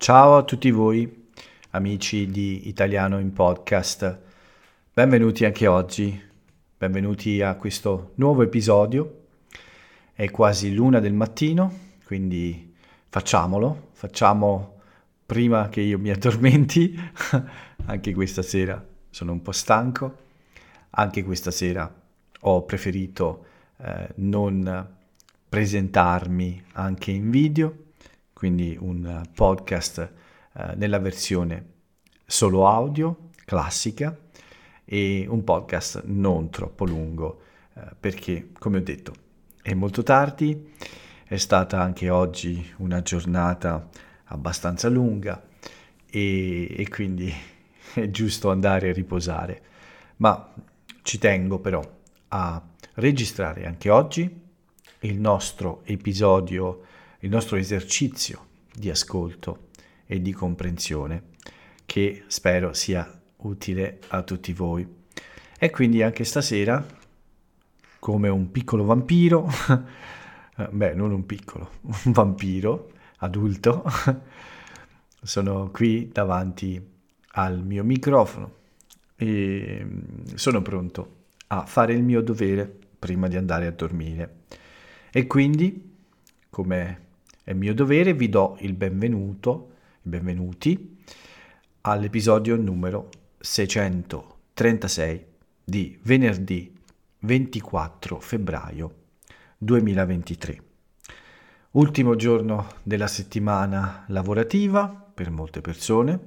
Ciao a tutti voi, amici di Italiano in Podcast. Benvenuti anche oggi, benvenuti a questo nuovo episodio. È quasi l'una del mattino, quindi facciamolo, facciamo prima che io mi addormenti. anche questa sera sono un po' stanco, anche questa sera ho preferito eh, non presentarmi anche in video, quindi un podcast eh, nella versione solo audio, classica, e un podcast non troppo lungo, eh, perché, come ho detto, è molto tardi, è stata anche oggi una giornata abbastanza lunga e, e quindi è giusto andare a riposare. Ma ci tengo però a registrare anche oggi il nostro episodio, il nostro esercizio di ascolto e di comprensione che spero sia utile a tutti voi. E quindi anche stasera, come un piccolo vampiro, beh, non un piccolo, un vampiro adulto, sono qui davanti al mio microfono e sono pronto a fare il mio dovere prima di andare a dormire. E quindi, come è mio dovere, vi do il benvenuto, benvenuti all'episodio numero 636 di venerdì 24 febbraio 2023. Ultimo giorno della settimana lavorativa per molte persone,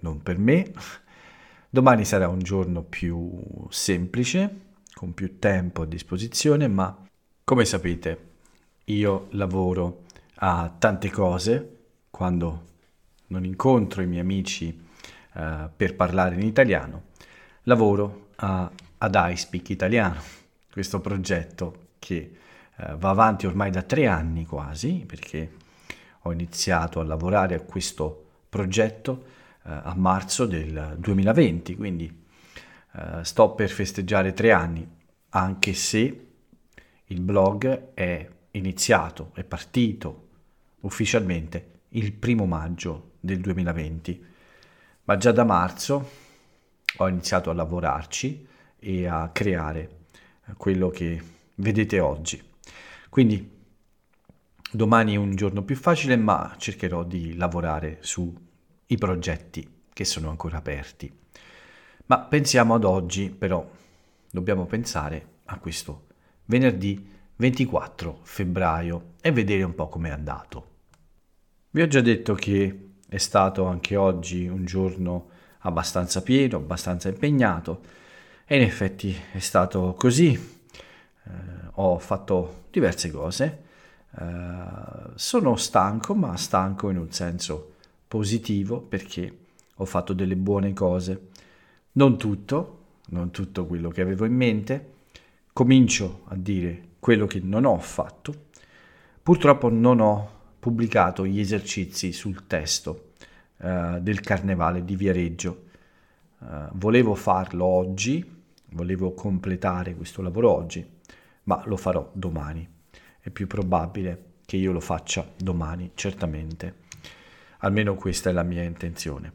non per me. Domani sarà un giorno più semplice, con più tempo a disposizione, ma come sapete, io lavoro a tante cose quando non incontro i miei amici uh, per parlare in italiano. Lavoro a, ad iSpeak Italiano, questo progetto che uh, va avanti ormai da tre anni quasi, perché ho iniziato a lavorare a questo progetto uh, a marzo del 2020, quindi sto per festeggiare tre anni, anche se il blog è iniziato, è partito ufficialmente il primo maggio del 2020, ma già da marzo ho iniziato a lavorarci e a creare quello che vedete oggi. Quindi domani è un giorno più facile, ma cercherò di lavorare sui progetti che sono ancora aperti. Ma pensiamo ad oggi, però dobbiamo pensare a questo venerdì 24 febbraio e vedere un po' com'è andato. Vi ho già detto che è stato anche oggi un giorno abbastanza pieno, abbastanza impegnato e in effetti è stato così. Eh, ho fatto diverse cose, eh, sono stanco ma stanco in un senso positivo perché ho fatto delle buone cose, non tutto, non tutto quello che avevo in mente, comincio a dire quello che non ho fatto. Purtroppo non ho pubblicato gli esercizi sul testo uh, del carnevale di Viareggio. Uh, volevo farlo oggi, volevo completare questo lavoro oggi, ma lo farò domani. È più probabile che io lo faccia domani, certamente. Almeno questa è la mia intenzione.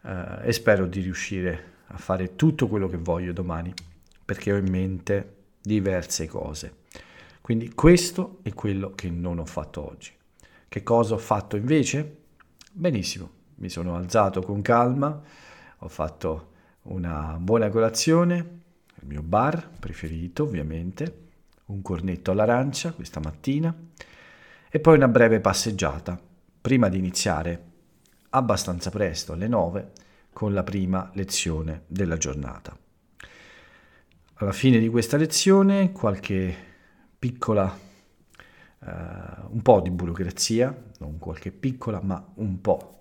Uh, e spero di riuscire a fare tutto quello che voglio domani perché ho in mente diverse cose. Quindi questo è quello che non ho fatto oggi. Che cosa ho fatto invece? Benissimo, mi sono alzato con calma, ho fatto una buona colazione, il mio bar preferito ovviamente, un cornetto all'arancia questa mattina e poi una breve passeggiata prima di iniziare abbastanza presto alle 9 con la prima lezione della giornata. Alla fine di questa lezione qualche piccola, un po' di burocrazia, non qualche piccola, ma un po'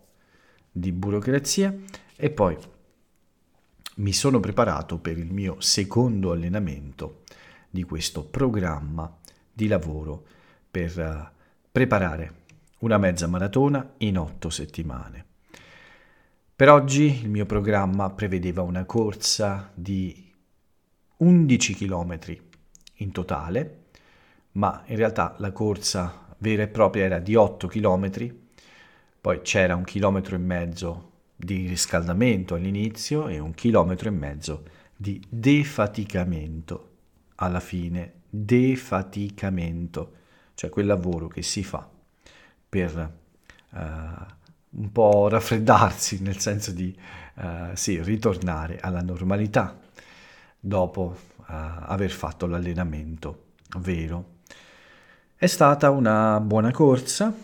di burocrazia e poi mi sono preparato per il mio secondo allenamento di questo programma di lavoro per uh, preparare una mezza maratona in otto settimane. Per oggi il mio programma prevedeva una corsa di 11 km in totale, ma in realtà la corsa vera e propria era di 8 km, Poi c'era un chilometro e mezzo di riscaldamento all'inizio e un chilometro e mezzo di defaticamento alla fine. Defaticamento, cioè quel lavoro che si fa per uh, un po' raffreddarsi, nel senso di uh, sì, ritornare alla normalità dopo uh, aver fatto l'allenamento vero. È stata una buona corsa,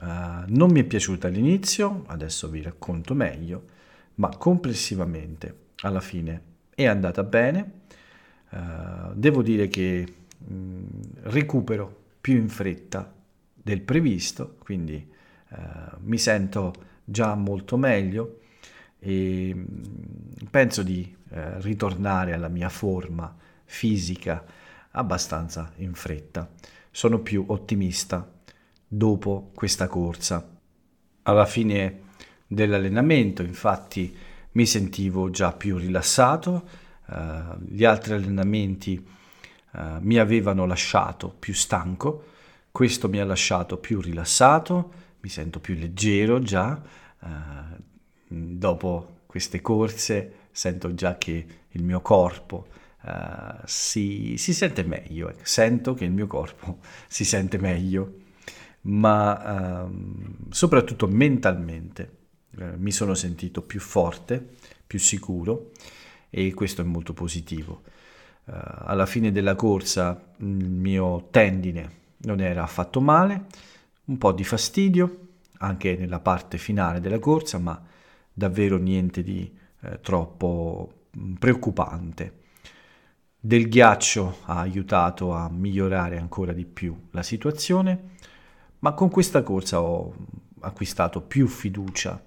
non mi è piaciuta all'inizio, adesso vi racconto meglio, ma complessivamente alla fine è andata bene. devo dire che mh, mm, recupero più in fretta del previsto, quindi eh, mi sento già molto meglio e mm, penso di eh, ritornare alla mia forma fisica abbastanza in fretta. Sono più ottimista dopo questa corsa. Alla fine dell'allenamento, infatti, mi sentivo già più rilassato, uh, gli altri allenamenti uh, mi avevano lasciato più stanco questo mi ha lasciato più rilassato, mi sento più leggero già. Uh, dopo queste corse sento già che il mio corpo uh, si, si, sente meglio, ecco. sento che il mio corpo si sente meglio, ma uh, soprattutto mentalmente eh, mi sono sentito più forte, più sicuro e questo è molto positivo. alla fine della corsa il mio tendine non era affatto male, un po' di fastidio anche nella parte finale della corsa, ma davvero niente di eh, troppo mm, preoccupante. Del ghiaccio ha aiutato a migliorare ancora di più la situazione, ma con questa corsa ho acquistato più fiducia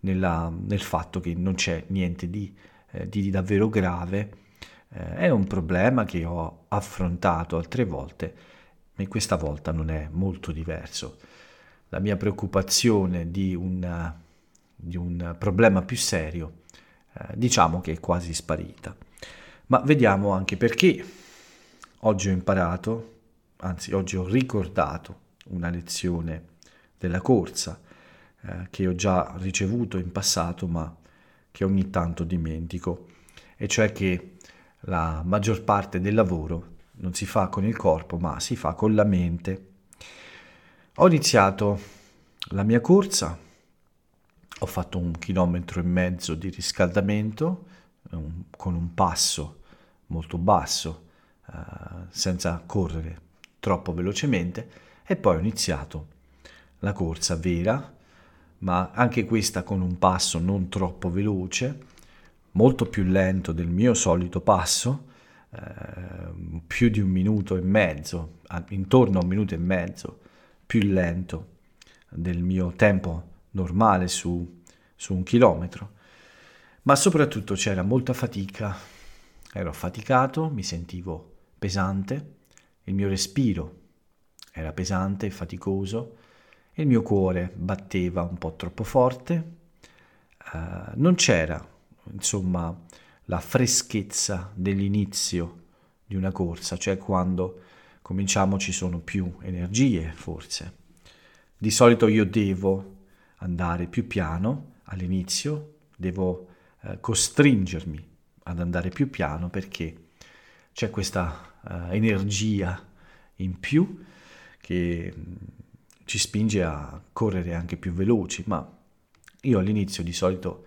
nella, nel fatto che non c'è niente di, eh, di davvero grave. Eh, è un problema che ho affrontato altre volte e questa volta non è molto diverso. La mia preoccupazione di un, di un problema più serio eh, diciamo che è quasi sparita. Ma vediamo anche perché. Oggi ho imparato, anzi oggi ho ricordato una lezione della corsa eh, che ho già ricevuto in passato ma che ogni tanto dimentico, e cioè che la maggior parte del lavoro non si fa con il corpo, ma si fa con la mente. Ho iniziato la mia corsa, ho fatto un chilometro e mezzo di riscaldamento un, con un passo molto basso, uh, senza correre troppo velocemente, e poi ho iniziato la corsa vera, ma anche questa con un passo non troppo veloce, molto più lento del mio solito passo, Ehm, più di un minuto e mezzo, intorno a un minuto e mezzo più lento del mio tempo normale su, su un chilometro. Ma soprattutto c'era molta fatica, ero affaticato, mi sentivo pesante, il mio respiro era pesante e faticoso, il mio cuore batteva un po' troppo forte, uh, non c'era, insomma, la freschezza dell'inizio di una corsa, cioè quando cominciamo ci sono più energie forse. Di solito io devo andare più piano all'inizio, devo eh, costringermi ad andare più piano perché c'è questa eh, energia in più che mm, ci spinge a correre anche più veloci, ma io all'inizio di solito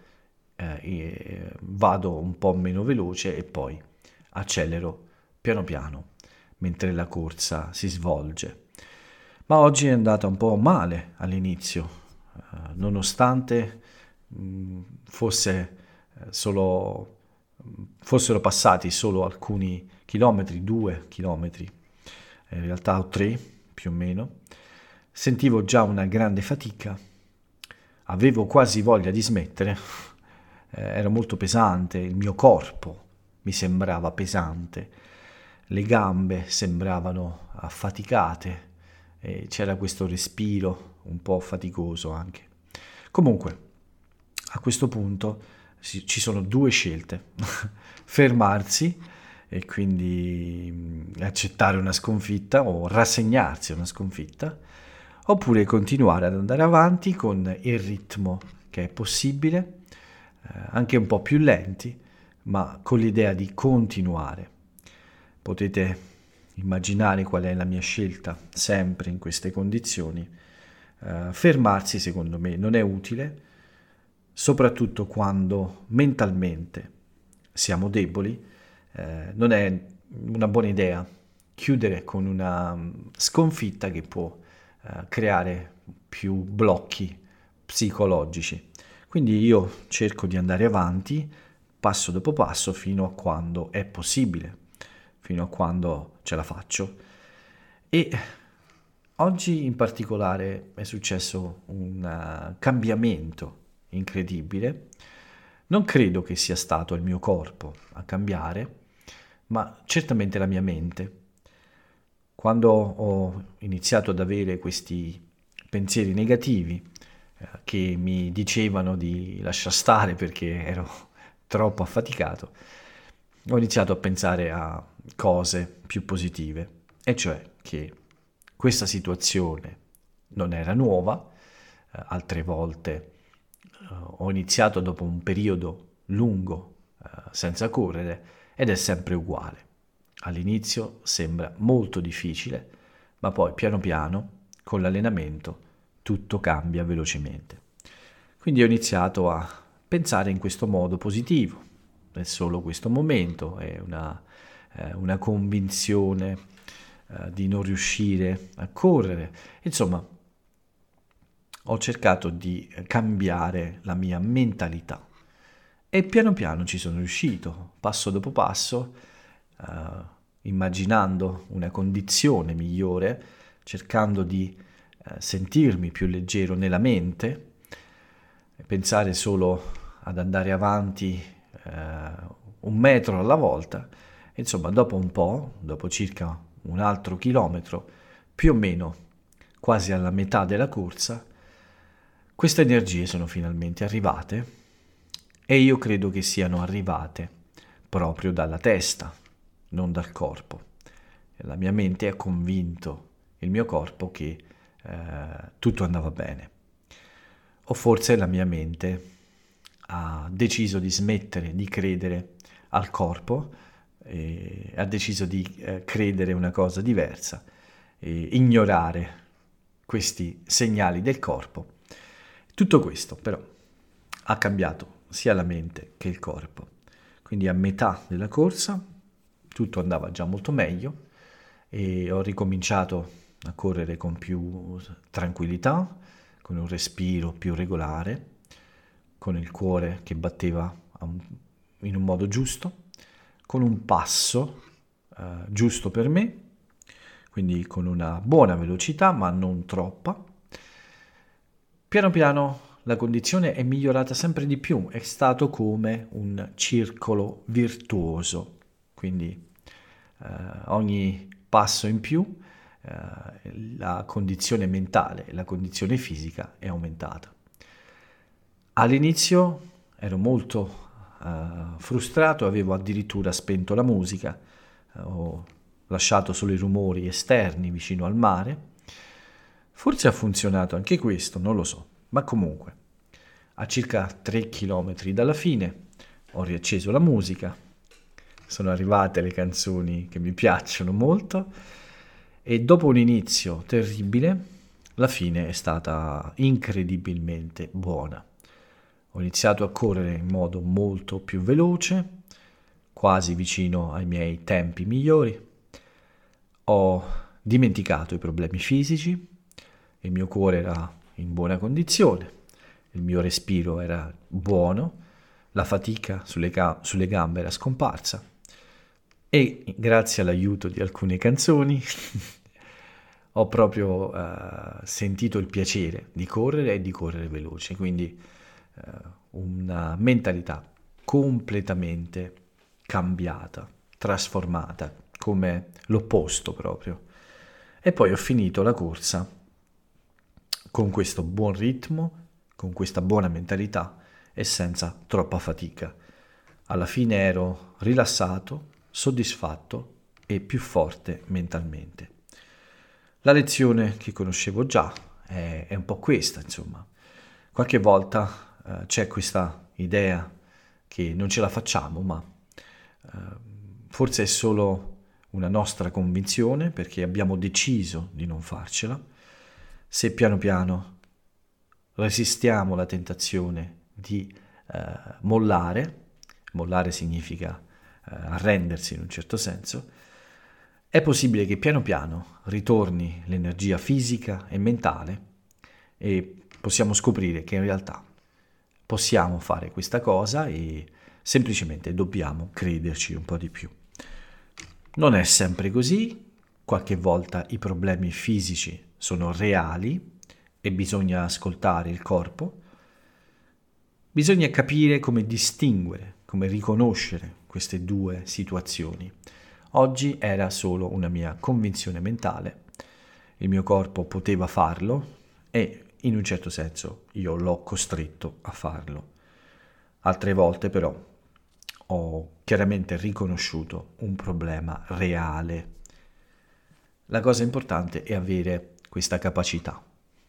eh, vado un po' meno veloce e poi accelero piano piano mentre la corsa si svolge. Ma oggi è andata un po' male all'inizio, eh, nonostante mh, mm, fosse solo, fossero passati solo alcuni chilometri, due chilometri, in realtà tre più o meno, sentivo già una grande fatica, avevo quasi voglia di smettere eh, era molto pesante, il mio corpo mi sembrava pesante, le gambe sembravano affaticate e c'era questo respiro un po' faticoso anche. Comunque, a questo punto ci sono due scelte, fermarsi e quindi mm, accettare una sconfitta o rassegnarsi a una sconfitta, oppure continuare ad andare avanti con il ritmo che è possibile, eh, anche un po' più lenti, ma con l'idea di continuare. Potete immaginare qual è la mia scelta sempre in queste condizioni. Eh, fermarsi secondo me non è utile, soprattutto quando mentalmente siamo deboli, eh, non è una buona idea chiudere con una mm, sconfitta che può eh, creare più blocchi psicologici. Quindi io cerco di andare avanti passo dopo passo fino a quando è possibile, fino a quando ce la faccio. E oggi in particolare è successo un uh, cambiamento incredibile. Non credo che sia stato il mio corpo a cambiare, ma certamente la mia mente. Quando ho iniziato ad avere questi pensieri negativi eh, che mi dicevano di lasciar stare perché ero troppo affaticato, ho iniziato a pensare a cose più positive, e cioè che questa situazione non era nuova, eh, altre volte ho iniziato dopo un periodo lungo eh, senza correre ed è sempre uguale. All'inizio sembra molto difficile, ma poi piano piano, con l'allenamento, tutto cambia velocemente. Quindi ho iniziato a pensare in questo modo positivo. È solo questo momento, è una, eh, una convinzione eh, di non riuscire a correre. Insomma, ho cercato di cambiare la mia mentalità e piano piano ci sono riuscito, passo dopo passo, uh, immaginando una condizione migliore, cercando di uh, sentirmi più leggero nella mente, pensare solo ad andare avanti uh, un metro alla volta. Insomma, dopo un po', dopo circa un altro chilometro, più o meno quasi alla metà della corsa, queste energie sono finalmente arrivate e io credo che siano arrivate proprio dalla testa, non dal corpo. La mia mente ha convinto il mio corpo che eh, tutto andava bene. O forse la mia mente ha deciso di smettere di credere al corpo, ha deciso di eh, credere una cosa diversa, e ignorare questi segnali del corpo. Tutto questo però ha cambiato sia la mente che il corpo. Quindi a metà della corsa tutto andava già molto meglio e ho ricominciato a correre con più tranquillità, con un respiro più regolare, con il cuore che batteva in un modo giusto, con un passo eh, giusto per me, quindi con una buona velocità ma non troppa. Piano piano la condizione è migliorata sempre di più, è stato come un circolo virtuoso, quindi eh, ogni passo in più eh, la condizione mentale, la condizione fisica è aumentata. All'inizio ero molto eh, frustrato, avevo addirittura spento la musica, ho lasciato solo i rumori esterni vicino al mare. Forse ha funzionato anche questo, non lo so. Ma comunque, a circa 3 km dalla fine ho riacceso la musica, sono arrivate le canzoni che mi piacciono molto e dopo un inizio terribile, la fine è stata incredibilmente buona. Ho iniziato a correre in modo molto più veloce, quasi vicino ai miei tempi migliori. Ho dimenticato i problemi fisici, il mio cuore era in buona condizione, il mio respiro era buono, la fatica sulle, ga- sulle gambe era scomparsa e grazie all'aiuto di alcune canzoni ho proprio uh, sentito il piacere di correre e di correre veloce, quindi uh, una mentalità completamente cambiata, trasformata, come l'opposto proprio. E poi ho finito la corsa con questo buon ritmo, con questa buona mentalità e senza troppa fatica. Alla fine ero rilassato, soddisfatto e più forte mentalmente. La lezione che conoscevo già è, è un po' questa, insomma. Qualche volta eh, c'è questa idea che non ce la facciamo, ma eh, forse è solo una nostra convinzione perché abbiamo deciso di non farcela. Se piano piano resistiamo alla tentazione di eh, mollare, mollare significa eh, arrendersi in un certo senso, è possibile che piano piano ritorni l'energia fisica e mentale e possiamo scoprire che in realtà possiamo fare questa cosa e semplicemente dobbiamo crederci un po' di più. Non è sempre così, qualche volta i problemi fisici sono reali e bisogna ascoltare il corpo, bisogna capire come distinguere, come riconoscere queste due situazioni. Oggi era solo una mia convinzione mentale, il mio corpo poteva farlo e in un certo senso io l'ho costretto a farlo. Altre volte però ho chiaramente riconosciuto un problema reale. La cosa importante è avere questa capacità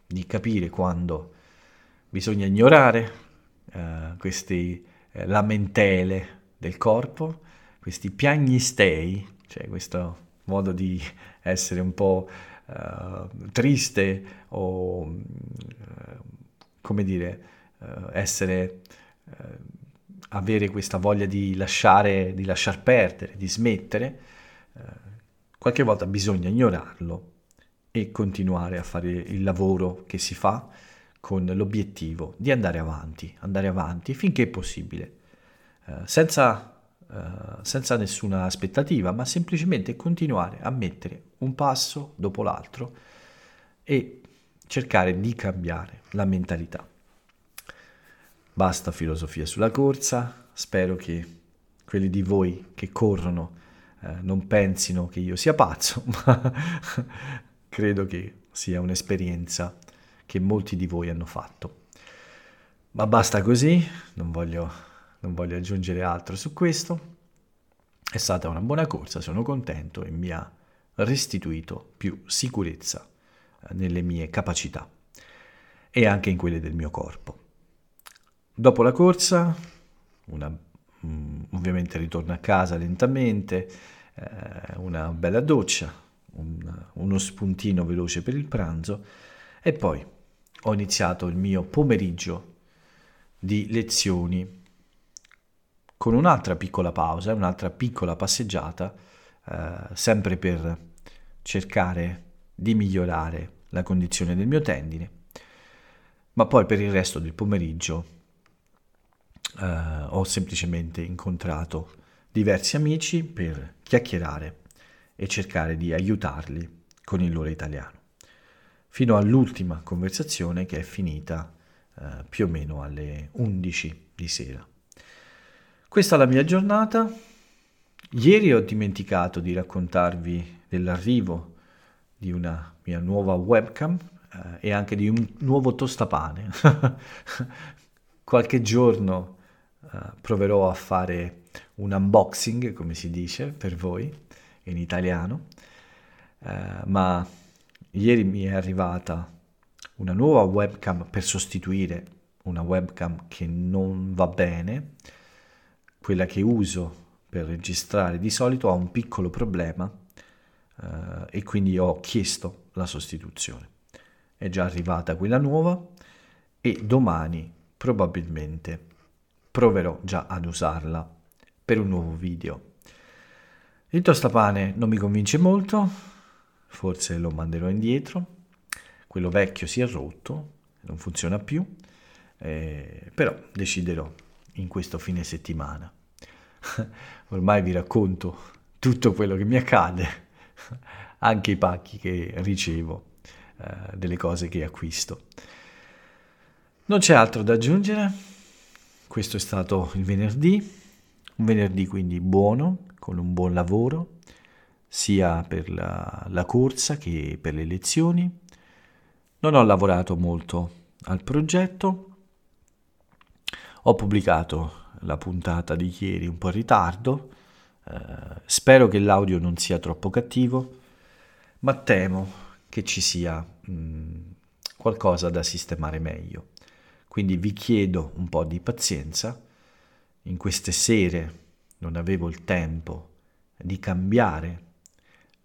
di capire quando bisogna ignorare eh, queste eh, lamentele del corpo, questi piagnistei, cioè questo modo di essere un po' uh, triste o, uh, come dire, uh, essere, avere questa voglia di lasciare, di lasciar perdere, di smettere, qualche volta bisogna ignorarlo e continuare a fare il lavoro che si fa con l'obiettivo di andare avanti, andare avanti finché è possibile, senza Uh, senza nessuna aspettativa, ma semplicemente continuare a mettere un passo dopo l'altro e cercare di cambiare la mentalità. Basta filosofia sulla corsa, spero che quelli di voi che corrono uh, non pensino che io sia pazzo, ma credo che sia un'esperienza che molti di voi hanno fatto. Ma basta così, non voglio non voglio aggiungere altro su questo. È stata una buona corsa, sono contento e mi ha restituito più sicurezza eh, nelle mie capacità e anche in quelle del mio corpo. Dopo la corsa, una, um, ovviamente ritorno a casa lentamente, eh, una bella doccia, un, uno spuntino veloce per il pranzo. E poi ho iniziato il mio pomeriggio di lezioni con un'altra piccola pausa, un'altra piccola passeggiata, eh, sempre per cercare di migliorare la condizione del mio tendine, ma poi per il resto del pomeriggio eh, ho semplicemente incontrato diversi amici per chiacchierare e cercare di aiutarli con il loro italiano, fino all'ultima conversazione che è finita eh, più o meno alle 11 di sera. Questa è la mia giornata. Ieri ho dimenticato di raccontarvi dell'arrivo di una mia nuova webcam eh, e anche di un nuovo tostapane. Qualche giorno eh, proverò a fare un unboxing, come si dice per voi in italiano, eh, ma ieri mi è arrivata una nuova webcam per sostituire una webcam che non va bene quella che uso per registrare di solito ha un piccolo problema eh, e quindi ho chiesto la sostituzione. È già arrivata quella nuova e domani probabilmente proverò già ad usarla per un nuovo video. Il tostapane non mi convince molto, forse lo manderò indietro, quello vecchio si è rotto, non funziona più, eh, però deciderò in questo fine settimana. Ormai vi racconto tutto quello che mi accade, anche i pacchi che ricevo, eh, delle cose che acquisto. Non c'è altro da aggiungere, questo è stato il venerdì, un venerdì quindi buono, con un buon lavoro, sia per la, la corsa che per le lezioni. Non ho lavorato molto al progetto, ho pubblicato la puntata di ieri un po' in ritardo, eh, spero che l'audio non sia troppo cattivo, ma temo che ci sia mh, qualcosa da sistemare meglio. Quindi vi chiedo un po' di pazienza. In queste sere non avevo il tempo di cambiare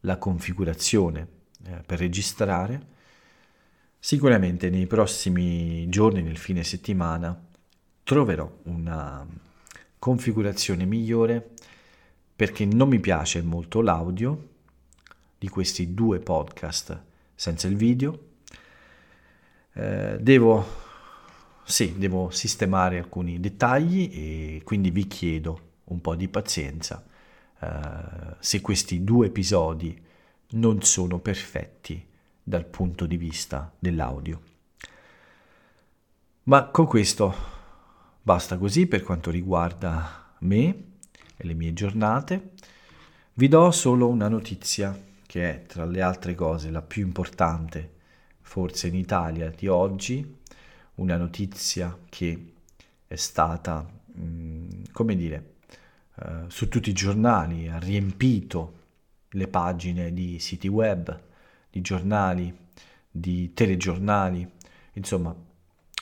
la configurazione eh, per registrare. Sicuramente nei prossimi giorni, nel fine settimana, troverò una configurazione migliore perché non mi piace molto l'audio di questi due podcast senza il video. Eh, devo, sì, devo sistemare alcuni dettagli e quindi vi chiedo un po' di pazienza eh, se questi due episodi non sono perfetti dal punto di vista dell'audio. Ma con questo basta così per quanto riguarda me e le mie giornate. Vi do solo una notizia che è tra le altre cose la più importante forse in Italia di oggi, una notizia che è stata, mm, come dire, uh, su tutti i giornali, ha riempito le pagine di siti web, di giornali, di telegiornali, insomma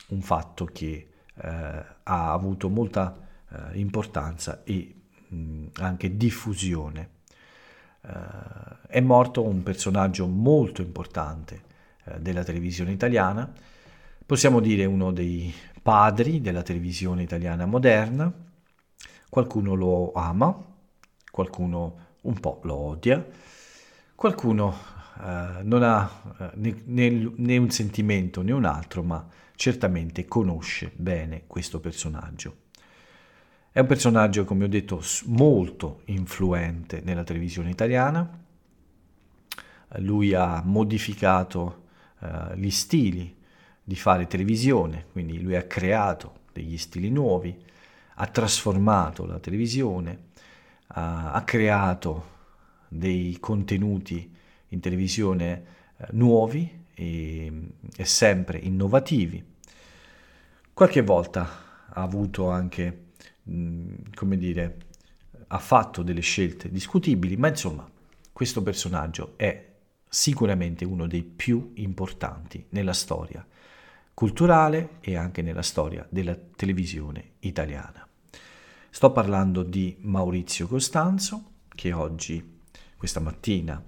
un fatto che uh, ha avuto molta uh, importanza e mh, anche diffusione. è morto un personaggio molto importante della televisione italiana, possiamo dire uno dei padri della televisione italiana moderna, qualcuno lo ama, qualcuno un po' lo odia, qualcuno eh, non ha eh, né, né, né un sentimento né un altro, ma certamente conosce bene questo personaggio. È un personaggio, come ho detto, molto influente nella televisione italiana. Lui ha modificato uh, gli stili di fare televisione, quindi lui ha creato degli stili nuovi, ha trasformato la televisione, ha, ha creato dei contenuti in televisione eh, nuovi e, e, sempre innovativi. Qualche volta ha avuto anche, mh, come dire, ha fatto delle scelte discutibili, ma insomma questo personaggio è sicuramente uno dei più importanti nella storia culturale e anche nella storia della televisione italiana. Sto parlando di Maurizio Costanzo, che oggi, questa mattina,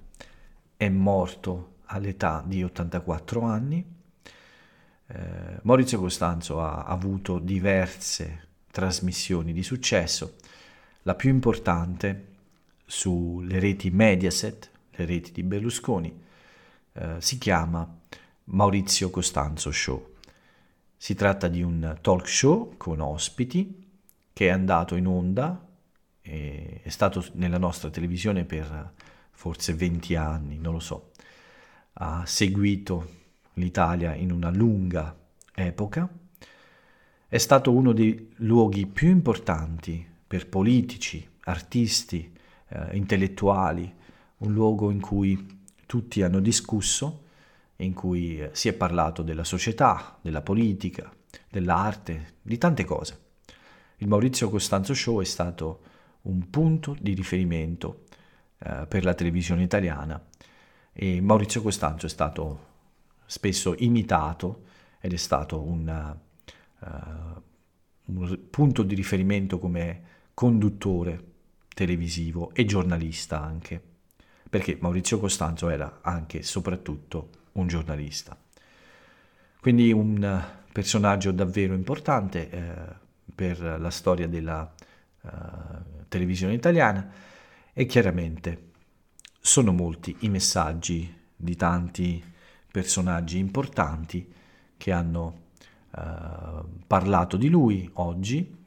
è morto all'età di 84 anni. Eh, Maurizio Costanzo ha avuto diverse trasmissioni di successo, la più importante sulle reti Mediaset, le reti di Berlusconi, eh, si chiama Maurizio Costanzo Show. Si tratta di un talk show con ospiti che è andato in onda, è stato nella nostra televisione per forse 20 anni, non lo so. Ha seguito l'Italia in una lunga epoca. È stato uno dei luoghi più importanti per politici, artisti, eh, intellettuali, un luogo in cui tutti hanno discusso in cui eh, si è parlato della società, della politica, dell'arte, di tante cose. Il Maurizio Costanzo Show è stato un punto di riferimento eh, per la televisione italiana e Maurizio Costanzo è stato spesso imitato ed è stato un, uh, un punto di riferimento come conduttore televisivo e giornalista anche, perché Maurizio Costanzo era anche e soprattutto un giornalista. Quindi un personaggio davvero importante eh, per la storia della uh, televisione italiana e chiaramente sono molti i messaggi di tanti personaggi importanti che hanno uh, parlato di lui oggi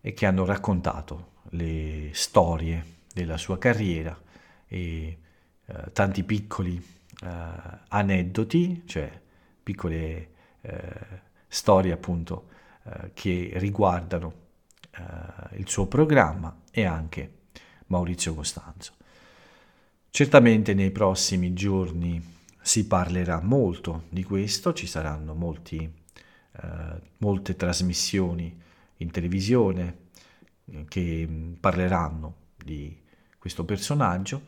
e che hanno raccontato le storie della sua carriera e uh, tanti piccoli aneddoti, cioè piccole uh, storie appunto uh, che riguardano il suo programma e anche Maurizio Costanzo. Certamente nei prossimi giorni si parlerà molto di questo, ci saranno molti, molte trasmissioni in televisione che parleranno di questo personaggio,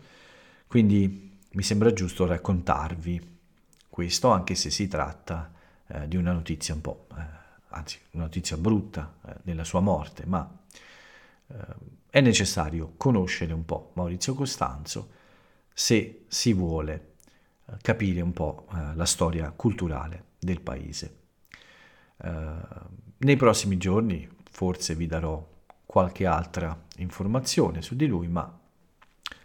quindi mi sembra giusto raccontarvi questo, anche se si tratta eh, di una notizia un po', eh, anzi una notizia brutta eh, della sua morte, ma eh, è necessario conoscere un po' Maurizio Costanzo se si vuole eh, capire un po' eh, la storia culturale del paese. nei prossimi giorni forse vi darò qualche altra informazione su di lui, ma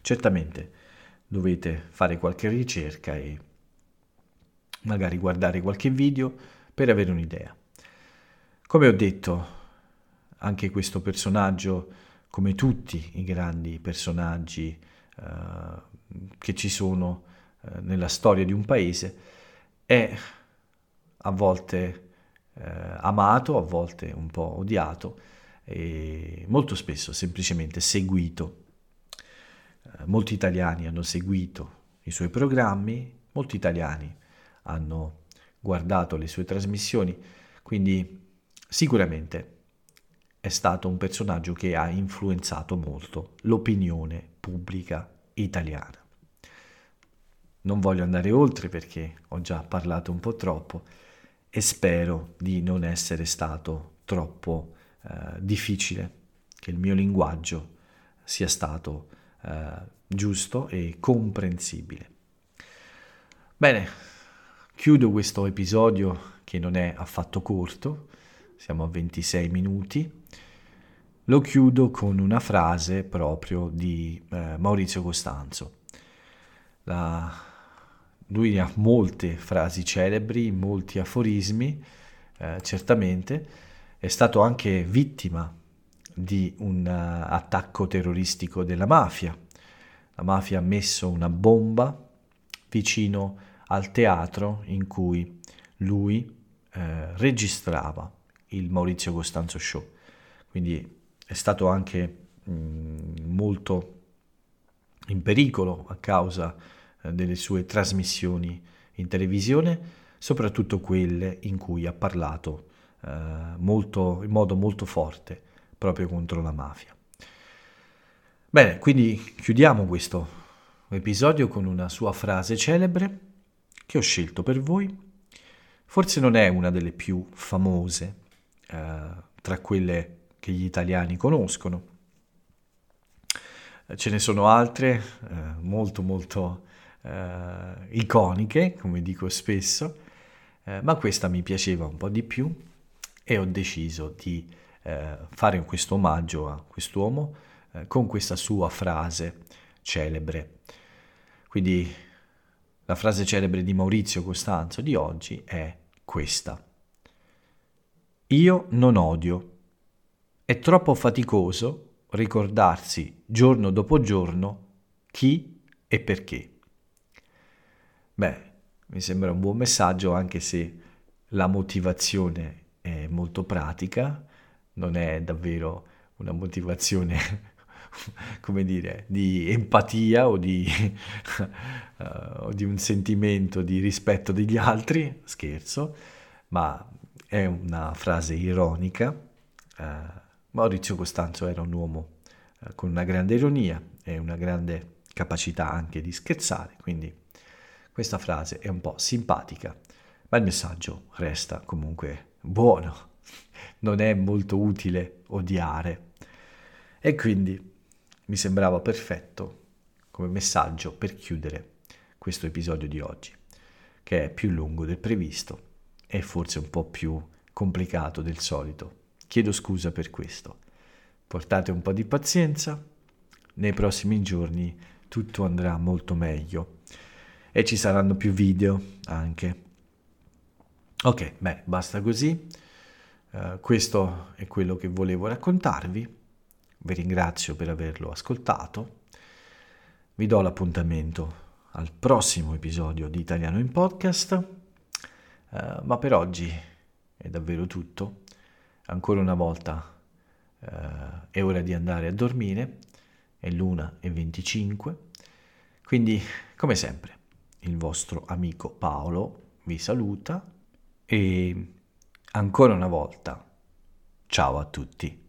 certamente dovete fare qualche ricerca e magari guardare qualche video per avere un'idea. Come ho detto, anche questo personaggio, come tutti i grandi personaggi eh, che ci sono eh, nella storia di un paese, è a volte eh, amato, a volte un po' odiato e molto spesso semplicemente seguito. Molti italiani hanno seguito i suoi programmi, molti italiani hanno guardato le sue trasmissioni, quindi sicuramente è stato un personaggio che ha influenzato molto l'opinione pubblica italiana. Non voglio andare oltre perché ho già parlato un po' troppo e spero di non essere stato troppo eh, difficile, che il mio linguaggio sia stato eh, giusto e comprensibile. Bene, Chiudo questo episodio che non è affatto corto, siamo a 26 minuti. Lo chiudo con una frase proprio di eh, Maurizio Costanzo. La... Lui ha molte frasi celebri, molti aforismi, eh, certamente. È stato anche vittima di un uh, attacco terroristico della mafia. La mafia ha messo una bomba vicino al teatro in cui lui eh, registrava il Maurizio Costanzo Show. Quindi è stato anche mh, mm, molto in pericolo a causa eh, delle sue trasmissioni in televisione, soprattutto quelle in cui ha parlato eh, molto, in modo molto forte proprio contro la mafia. Bene, quindi chiudiamo questo episodio con una sua frase celebre che ho scelto per voi. Forse non è una delle più famose eh, tra quelle che gli italiani conoscono. Ce ne sono altre eh, molto molto eh, iconiche, come dico spesso, eh, ma questa mi piaceva un po' di più e ho deciso di eh, fare questo omaggio a quest'uomo eh, con questa sua frase celebre. Quindi la frase celebre di Maurizio Costanzo di oggi è questa. Io non odio. È troppo faticoso ricordarsi giorno dopo giorno chi e perché. Beh, mi sembra un buon messaggio anche se la motivazione è molto pratica, non è davvero una motivazione come dire, di empatia o di, uh, di un sentimento di rispetto degli altri, scherzo, ma è una frase ironica. Uh, Maurizio Costanzo era un uomo uh, con una grande ironia e una grande capacità anche di scherzare, quindi questa frase è un po' simpatica, ma il messaggio resta comunque buono. Non è molto utile odiare. E quindi mi sembrava perfetto come messaggio per chiudere questo episodio di oggi, che è più lungo del previsto e forse un po' più complicato del solito. Chiedo scusa per questo. Portate un po' di pazienza, nei prossimi giorni tutto andrà molto meglio e ci saranno più video anche. Ok, beh, basta così. Uh, questo è quello che volevo raccontarvi. Vi ringrazio per averlo ascoltato. Vi do l'appuntamento al prossimo episodio di Italiano in Podcast. Uh, ma per oggi è davvero tutto. Ancora una volta uh, è ora di andare a dormire. È l'una e 25. Quindi, come sempre, il vostro amico Paolo vi saluta e ancora una volta ciao a tutti.